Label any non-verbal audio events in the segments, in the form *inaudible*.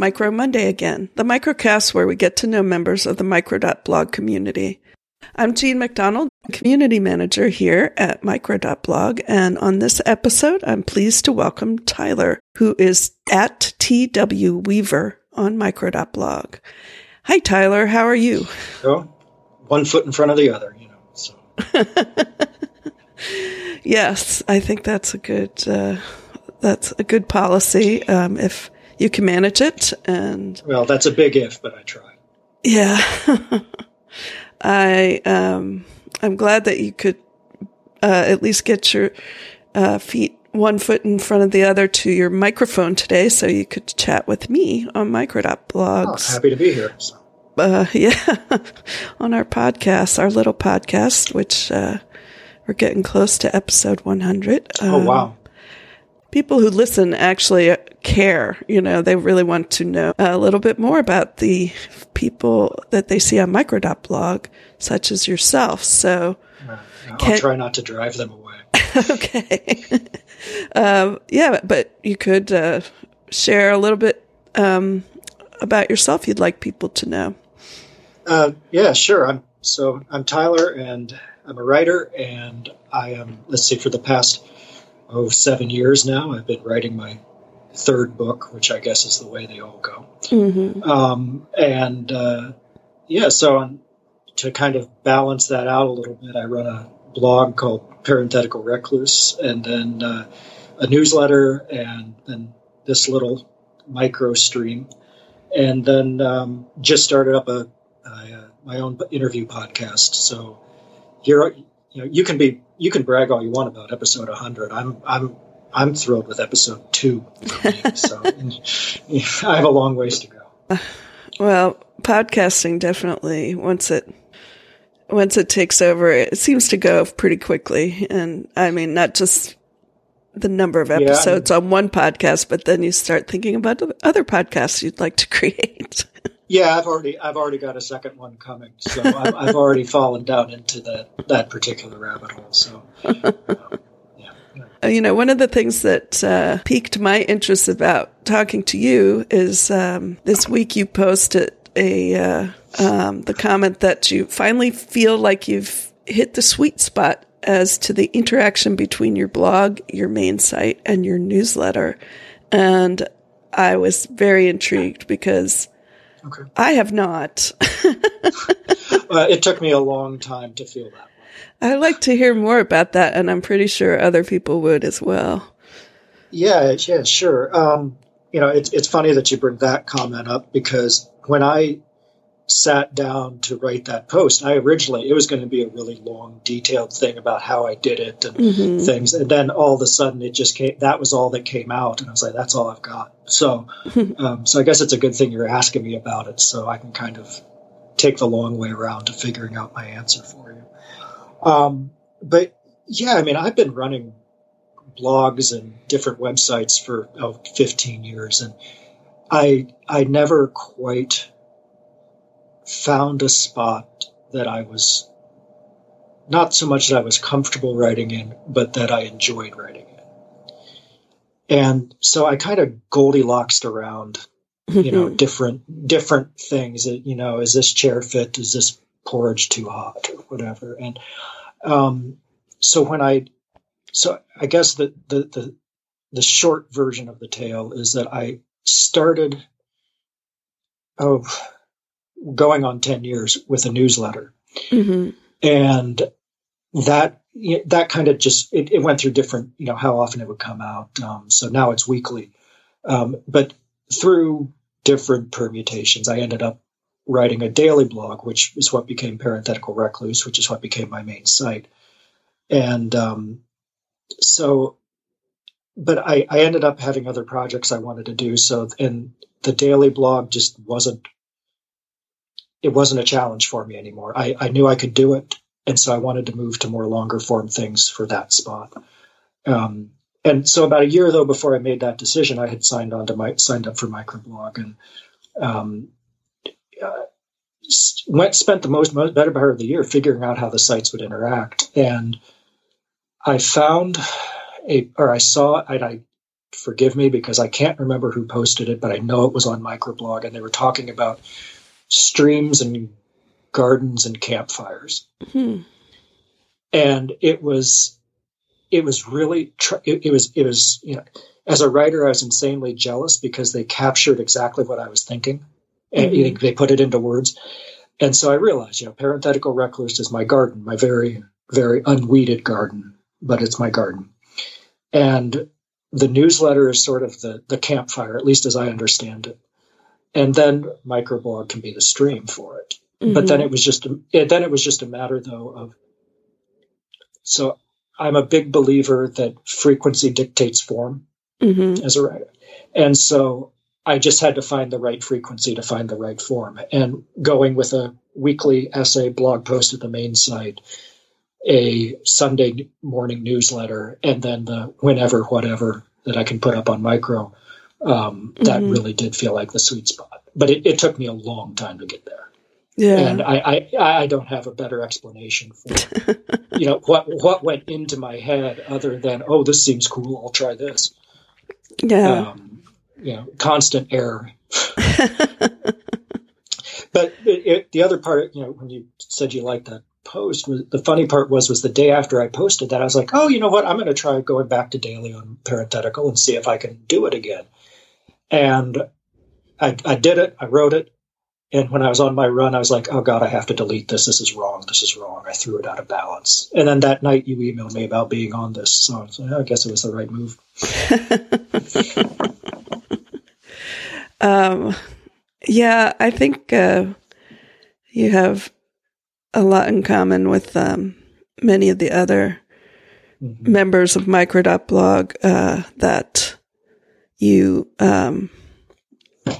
Micro Monday again, the microcast where we get to know members of the micro.blog community. I'm Jean MacDonald, community manager here at micro.blog, and on this episode, I'm pleased to welcome Tyler, who is at TW Weaver on micro.blog. Hi, Tyler. How are you? Oh, one foot in front of the other, you know. So. *laughs* yes, I think that's a good uh, that's a good policy um, if you can manage it. And well, that's a big if, but I try. Yeah, *laughs* I um, I'm glad that you could uh, at least get your uh, feet one foot in front of the other to your microphone today, so you could chat with me on micro.blogs. Oh, happy to be here. So. Uh, *laughs* yeah, *laughs* on our podcast, our little podcast, which uh, we're getting close to episode 100. Um, oh, wow. People who listen actually care. You know, they really want to know a little bit more about the people that they see on micro.blog, such as yourself. So, I'll can, try not to drive them away. *laughs* okay. *laughs* um, yeah, but you could uh, share a little bit um, about yourself you'd like people to know. Uh, yeah, sure. I'm so I'm Tyler, and I'm a writer, and I am. Let's see, for the past oh seven years now, I've been writing my third book, which I guess is the way they all go. Mm-hmm. Um, and uh, yeah, so on, to kind of balance that out a little bit, I run a blog called Parenthetical Recluse, and then uh, a newsletter, and then this little micro stream, and then um, just started up a, a, my own interview podcast. So here, you know, you can be you can brag all you want about episode 100. I'm I'm I'm thrilled with episode two. *laughs* so I have a long ways to go. Well, podcasting definitely once it once it takes over, it seems to go pretty quickly. And I mean, not just the number of episodes yeah, on one podcast, but then you start thinking about other podcasts you'd like to *laughs* create. Yeah, I've already I've already got a second one coming, so I've, I've *laughs* already fallen down into that that particular rabbit hole. So. Uh, you know, one of the things that uh, piqued my interest about talking to you is um, this week you posted a uh, um, the comment that you finally feel like you've hit the sweet spot as to the interaction between your blog, your main site, and your newsletter. And I was very intrigued because okay. I have not. *laughs* uh, it took me a long time to feel that. I'd like to hear more about that, and I'm pretty sure other people would as well. Yeah, yeah, sure. Um, you know, it's it's funny that you bring that comment up because when I sat down to write that post, I originally it was going to be a really long, detailed thing about how I did it and mm-hmm. things, and then all of a sudden it just came. That was all that came out, and I was like, "That's all I've got." So, *laughs* um, so I guess it's a good thing you're asking me about it, so I can kind of take the long way around to figuring out my answer for you. Um, but yeah, I mean, I've been running blogs and different websites for oh, 15 years, and I I never quite found a spot that I was not so much that I was comfortable writing in, but that I enjoyed writing in. And so I kind of Goldilocks around, you know, different different things. You know, is this chair fit? Is this porridge too hot or whatever? And um, so when I, so I guess the, the the the short version of the tale is that I started. Oh, going on 10 years with a newsletter. Mm-hmm. And that, that kind of just, it, it, went through different, you know, how often it would come out. Um, so now it's weekly. Um, but through different permutations, I ended up writing a daily blog, which is what became Parenthetical Recluse, which is what became my main site. And um, so, but I, I ended up having other projects I wanted to do. So, and the daily blog just wasn't it wasn't a challenge for me anymore. I, I knew I could do it, and so I wanted to move to more longer form things for that spot. Um, and so about a year though before I made that decision, I had signed on to my signed up for microblog and um, uh, went spent the most, most better part of the year figuring out how the sites would interact. And I found a or I saw I, I forgive me because I can't remember who posted it, but I know it was on Microblog, and they were talking about streams and gardens and campfires. Hmm. And it was, it was really, it, it was, it was, you know, as a writer, I was insanely jealous because they captured exactly what I was thinking, and mm-hmm. they put it into words. And so I realized, you know, parenthetical recluse is my garden, my very, very unweeded garden, but it's my garden. And the newsletter is sort of the, the campfire, at least as I understand it. And then microblog can be the stream for it. Mm-hmm. But then mm-hmm. it was just, a, it, then it was just a matter though of, so I'm a big believer that frequency dictates form mm-hmm. as a writer. And so I just had to find the right frequency to find the right form. And going with a weekly essay blog post at the main site, a Sunday morning newsletter, and then the whenever, whatever that I can put up on micro, um, mm-hmm. that really did feel like the sweet spot. But it, it, took me a long time to get there. Yeah. And I, I, I don't have a better explanation for, *laughs* you know, what, what went into my head other than, oh, this seems cool. I'll try this. Yeah. Um, you know, constant error. *laughs* but it, it, the other part, you know, when you said you liked that post, was, the funny part was was the day after I posted that, I was like, oh, you know what? I'm going to try going back to daily on parenthetical and see if I can do it again. And I, I did it. I wrote it. And when I was on my run, I was like, oh God, I have to delete this. This is wrong. This is wrong. I threw it out of balance. And then that night you emailed me about being on this. song. So, I guess it was the right move. *laughs* um, yeah, I think uh, you have a lot in common with um, many of the other mm-hmm. members of Micro.blog uh, that you um,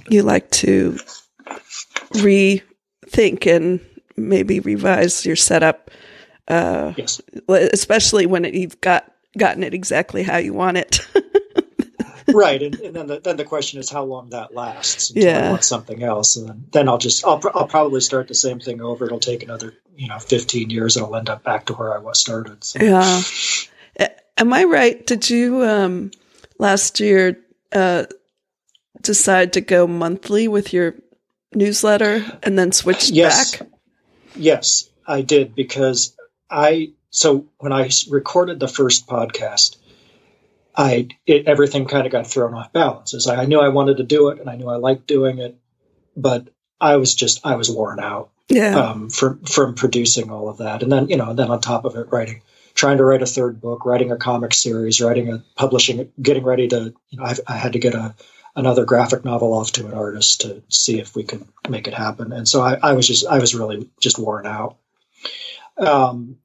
you like to rethink and maybe revise your setup. Uh, yes. Especially when it, you've got gotten it exactly how you want it. *laughs* right, and, and, then the then the question is how long that lasts. yeah, I want something else, and then, then I'll just I'll I'll probably start the same thing over. It'll take another you know 15 years, and I'll end up back to where I was started. So. Yeah. Am I right? Did you um, last year uh, decide to go monthly with your newsletter and then switch yes. back? Yes, I did because I so when I recorded the first podcast, I it, everything kind of got thrown off balance. As I, I knew I wanted to do it and I knew I liked doing it, but I was just I was worn out yeah. um, from from producing all of that, and then you know and then on top of it writing trying to write a third book, writing a comic series, writing a publishing, getting ready to, you know, i had to get a another graphic novel off to an artist to see if we could make it happen. And so I, I was just, I was really just worn out. Um,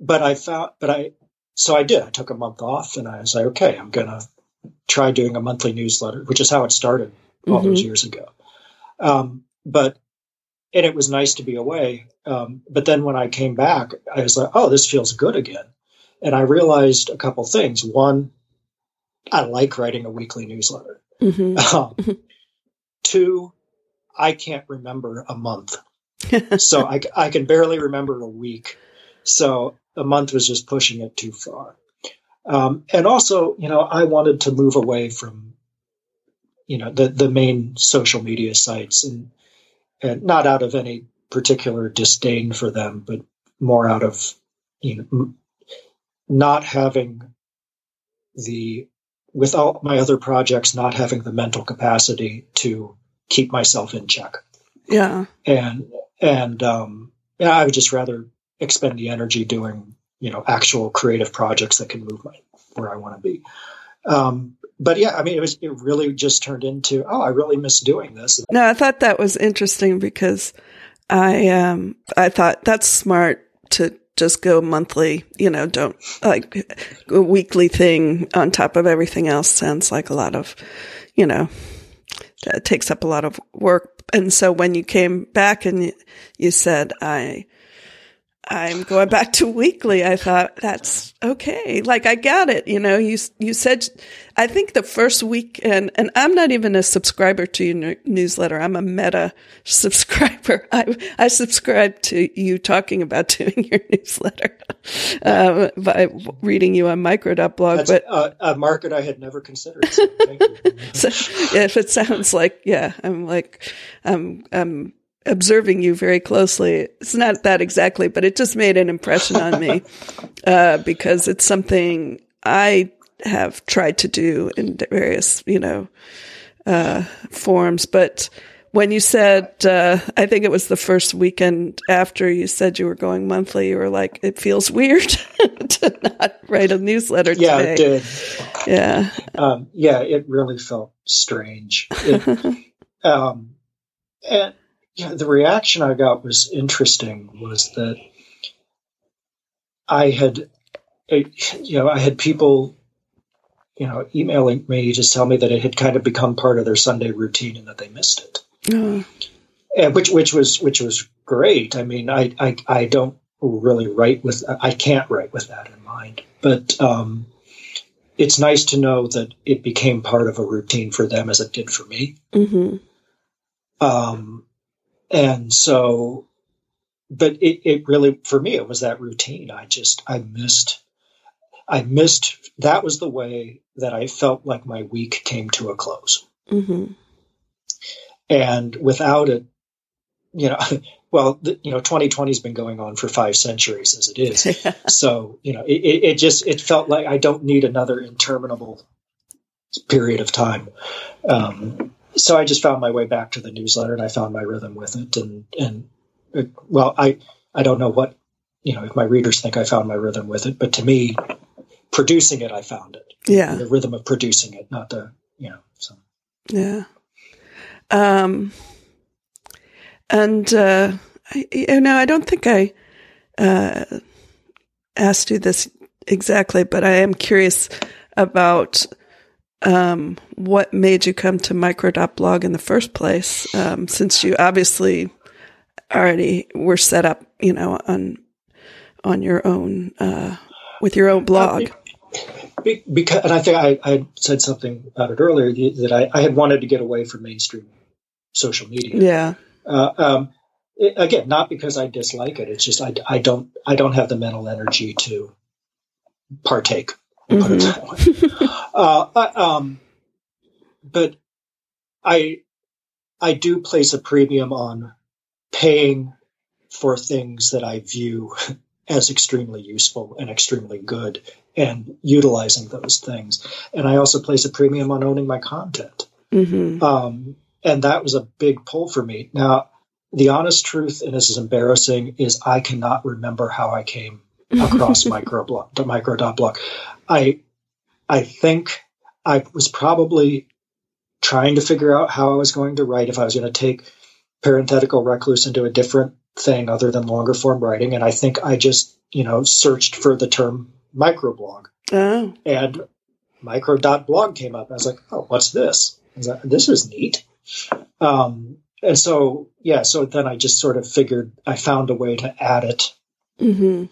but I found, but I, so I did. I took a month off, and I was like, okay, I'm gonna try doing a monthly newsletter, which is how it started all mm-hmm. those years ago. Um, but and it was nice to be away. Um, but then when I came back, I was like, oh, this feels good again. And I realized a couple things. One, I like writing a weekly newsletter. Mm-hmm. *laughs* Um, mm-hmm. two, I can't remember a month. *laughs* so I, I can barely remember a week. So a month was just pushing it too far. Um, and also, you know, I wanted to move away from, you know, the, the main social media sites and, and not out of any particular disdain for them, but more out of, you know, not having the without my other projects not having the mental capacity to keep myself in check. Yeah. And and um yeah, I would just rather expend the energy doing, you know, actual creative projects that can move my where I want to be. Um but yeah, I mean, it was it really just turned into oh, I really miss doing this. No, I thought that was interesting because I um I thought that's smart to just go monthly, you know, don't like a weekly thing on top of everything else sounds like a lot of, you know, takes up a lot of work. And so when you came back and you said, I, I'm going back to weekly. I thought that's okay. Like I got it. You know, you you said I think the first week and and I'm not even a subscriber to your newsletter. I'm a meta *laughs* subscriber. I I subscribe to you talking about *laughs* doing your newsletter um, by reading you on micro.blog. That's but a, a, market I had never considered. So, *laughs* so if it sounds like yeah, I'm like I'm I'm observing you very closely. It's not that exactly, but it just made an impression on me *laughs* uh, because it's something I have tried to do in various, you know, uh, forms. But when you said, uh, I think it was the first weekend after you said you were going monthly, you were like, it feels weird *laughs* to not write a newsletter yeah, today. it did. Yeah. Um, yeah, it really felt strange. It, *laughs* um, and the reaction I got was interesting. Was that I had, you know, I had people, you know, emailing me to tell me that it had kind of become part of their Sunday routine and that they missed it. Oh. And which which was which was great. I mean, I I, I don't really write with I can't write with that in mind, but um, it's nice to know that it became part of a routine for them as it did for me. Mm-hmm. Um, and so, but it, it really, for me, it was that routine. I just, I missed, I missed, that was the way that I felt like my week came to a close. Mm-hmm. And without it, you know, *laughs* well, the, you know, 2020 has been going on for five centuries as it is. *laughs* so, you know, it, it just, it felt like I don't need another interminable period of time. Um, so I just found my way back to the newsletter and I found my rhythm with it. And, and it, well, I, I don't know what, you know, if my readers think I found my rhythm with it, but to me, producing it, I found it. Yeah. The rhythm of producing it, not the, you know, so. Yeah. Um, and, uh, I, you know, I don't think I, uh, asked you this exactly, but I am curious about um, what made you come to micro.blog in the first place, um, since you obviously already were set up, you know, on on your own uh, with your own blog. because, and I think I, I, said something about it earlier that I, I, had wanted to get away from mainstream social media. Yeah. Uh, um, it, again, not because I dislike it. It's just I, I don't I don't have the mental energy to partake. Mm-hmm. *laughs* uh, um, but I I do place a premium on paying for things that I view *laughs* as extremely useful and extremely good and utilizing those things. And I also place a premium on owning my content. Mm-hmm. Um, and that was a big pull for me. Now, the honest truth, and this is embarrassing, is I cannot remember how I came *laughs* across microblog, the micro.blog. I, I think I was probably trying to figure out how I was going to write if I was going to take parenthetical recluse into a different thing other than longer form writing. And I think I just, you know, searched for the term microblog. Oh. And micro.blog came up. I was like, oh, what's this? Like, this is neat. Um, and so, yeah, so then I just sort of figured I found a way to add it, mm-hmm.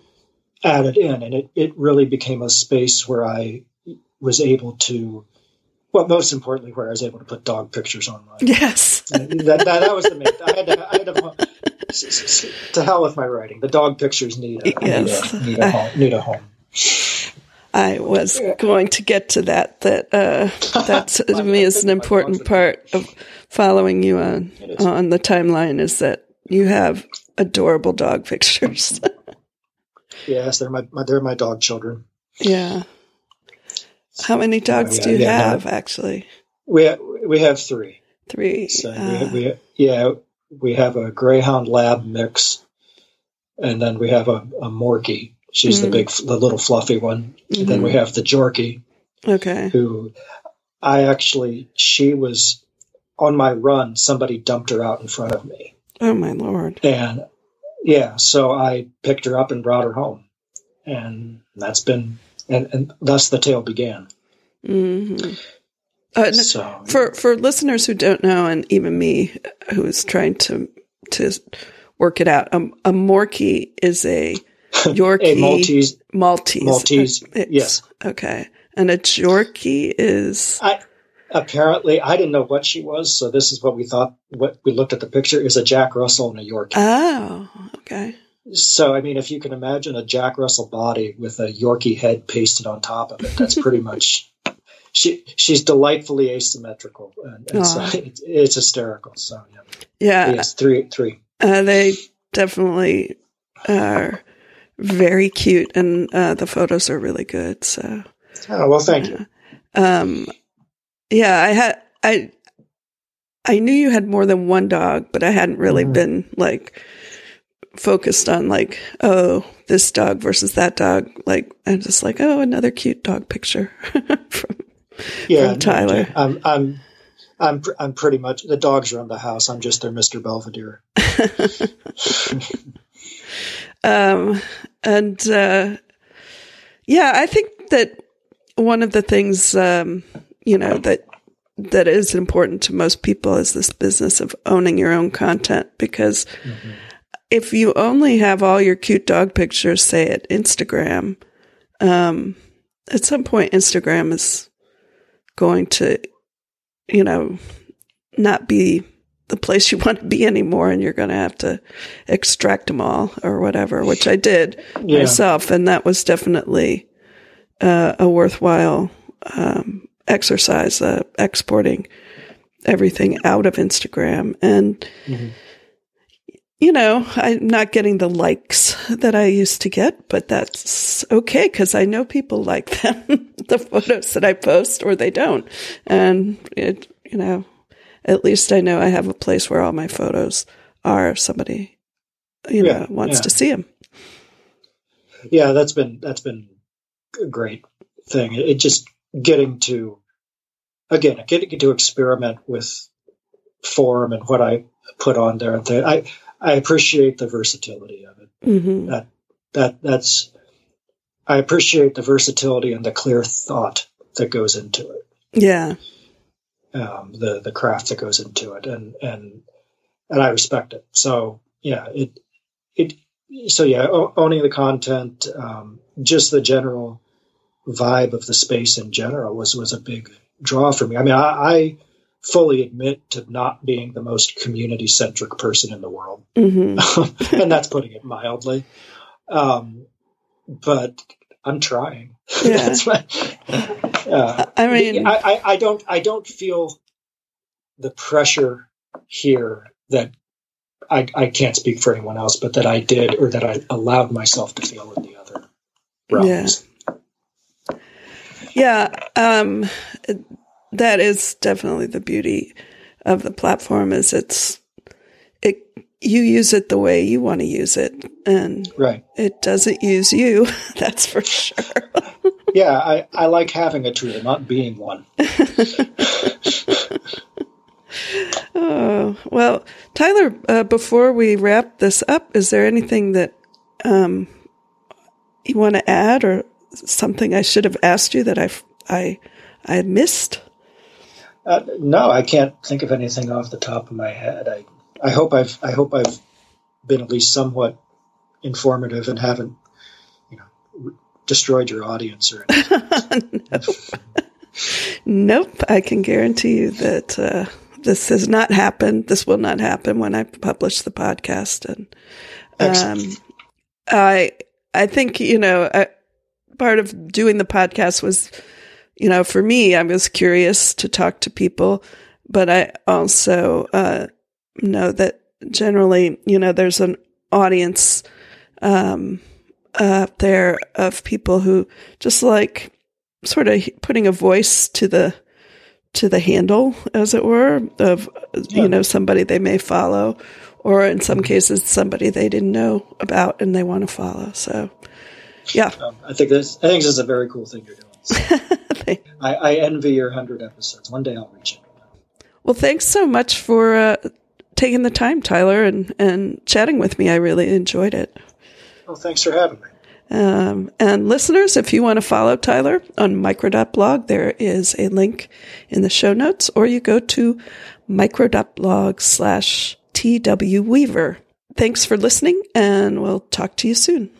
add it in. And it, it really became a space where I was able to, well, most importantly, where I was able to put dog pictures online. *laughs* Yes. that, that, that, was the main. I had to, I had to, to hell with my writing. The dog pictures need a, yes. need a, need a, home, need a home. I was going to get to that. That uh, that *laughs* to me is an important part of following you on on the timeline. Is that you have adorable dog pictures? *laughs* yes, they're my, my, they're my dog children. Yeah. How many dogs yeah, do you yeah, have? actually, we have, we have three. Three. So uh, we, we, yeah, we have a Greyhound Lab mix, and then we have a, a Morkie She's mm the big, the little fluffy one. Mm-hmm. then we mm-hmm. have the Jorkie. Okay. Who I actually, she was on my run. Somebody dumped her out in front of me. Oh my lord! And yeah, so I picked her up and brought her home, and that's been, and, and thus the tale began. Mm-hmm. Uh, so, for for listeners who don't know, and even me, who is trying to to work it out. Um, a Morkie is a *laughs* Yorkie. a Maltese. Maltese. Maltese. It's- Yes. Okay. And a Yorkie is. I, apparently, I didn't know what she was, so this is what we thought. What we looked at the picture is a Jack Russell and a Yorkie. Oh, okay. So, I mean, if you can imagine a Jack Russell body with a Yorkie head pasted on top of it, that's pretty much. *laughs* She she's delightfully asymmetrical, and, and so *laughs* it's, it's hysterical. So yeah, Yeah. yes, three three. Uh, they definitely are very cute, and uh, the photos are really good. So, Oh well, thank you. um, yeah, I had I I knew you had more than one dog, but I hadn't really Mhm. been like focused on like oh this dog versus that dog. Like I'm just like oh another cute dog picture *laughs* from Yeah, from Tyler. no, I'm I'm I'm pr- I'm pretty much the dogs are run the house. I'm just their Mister Belvedere. *laughs* um, and uh, yeah, I think that one of the things um, you know that that is important to most people is this business of owning your own content because if you only have all your cute dog pictures, say at Instagram, um, at some point Instagram is going to, you know, not be the place you *laughs* want to be anymore, and you're going to have to extract them all or whatever, which I did Yeah. myself, and that was definitely uh, a worthwhile um, exercise, uh, exporting everything out of Instagram and Mhm. You know, I'm not getting the likes that I used to get, but that's okay because I know people like *laughs* them, the photos that I post, or they don't. And it, you know, at least I know I have a place where all my photos are. If somebody, you know, wants yeah. to see them. Yeah, that's been that's been a great thing. It, it just getting to again getting to experiment with form and what I put on there. I I appreciate the versatility of it. hmm That that that's I appreciate the versatility and the clear thought that goes into it. Yeah. um, the the craft that goes into it, and and and I respect it. So yeah, it it so yeah, o- owning the content, um, just the general vibe of the space in general was was a big draw for me. I mean, I, I fully admit to not being the most community centric person in the world, hmm *laughs* and that's putting it mildly. Um, but I'm trying. Yeah. *laughs* that's my, uh, I mean, I, I, I don't I don't feel the pressure here that I, I can't speak for anyone else, but that I did or that I allowed myself to feel in the other realms. Yeah, um, it- that is definitely the beauty of the platform. Is it's it you use it the way you want to use it, and Right. it doesn't use you. *laughs* That's for sure. *laughs* Yeah, I, I like having a tool, not being one. *laughs* oh well, Tyler. Uh, before we wrap this up, is there anything that um, you want to add, or something I should have asked you that I I I missed? Uh, no, I can't think of anything off the top of my head. I I hope I've I hope I've been at least somewhat informative and haven't you know r- destroyed your audience or anything. *laughs* Nope, I can guarantee you that uh, this has not happened. This will not happen when I publish the podcast. And Excellent. um, I, I think you know, uh, part of doing the podcast was, you know, for me, I was curious to talk to people, but I also uh, know that generally, you know, there's an audience um, out there of people who just like sort of putting a voice to the to the handle, as it were, of you know somebody they may follow, or in some cases somebody they didn't know about and they want to follow. So, yeah, Um, I think this I think this is a very cool thing you're doing. *laughs* *laughs* I, I envy your hundred episodes. One day I'll reach it. well, thanks so much for uh, taking the time, Tyler, and and chatting with me. I really enjoyed it. Well, thanks for having me. Um, and listeners, if you want to follow Tyler on micro.blog, there is a link in the show notes, or you go to micro.blog slash TW Weaver. thanks for listening, and we'll talk to you soon.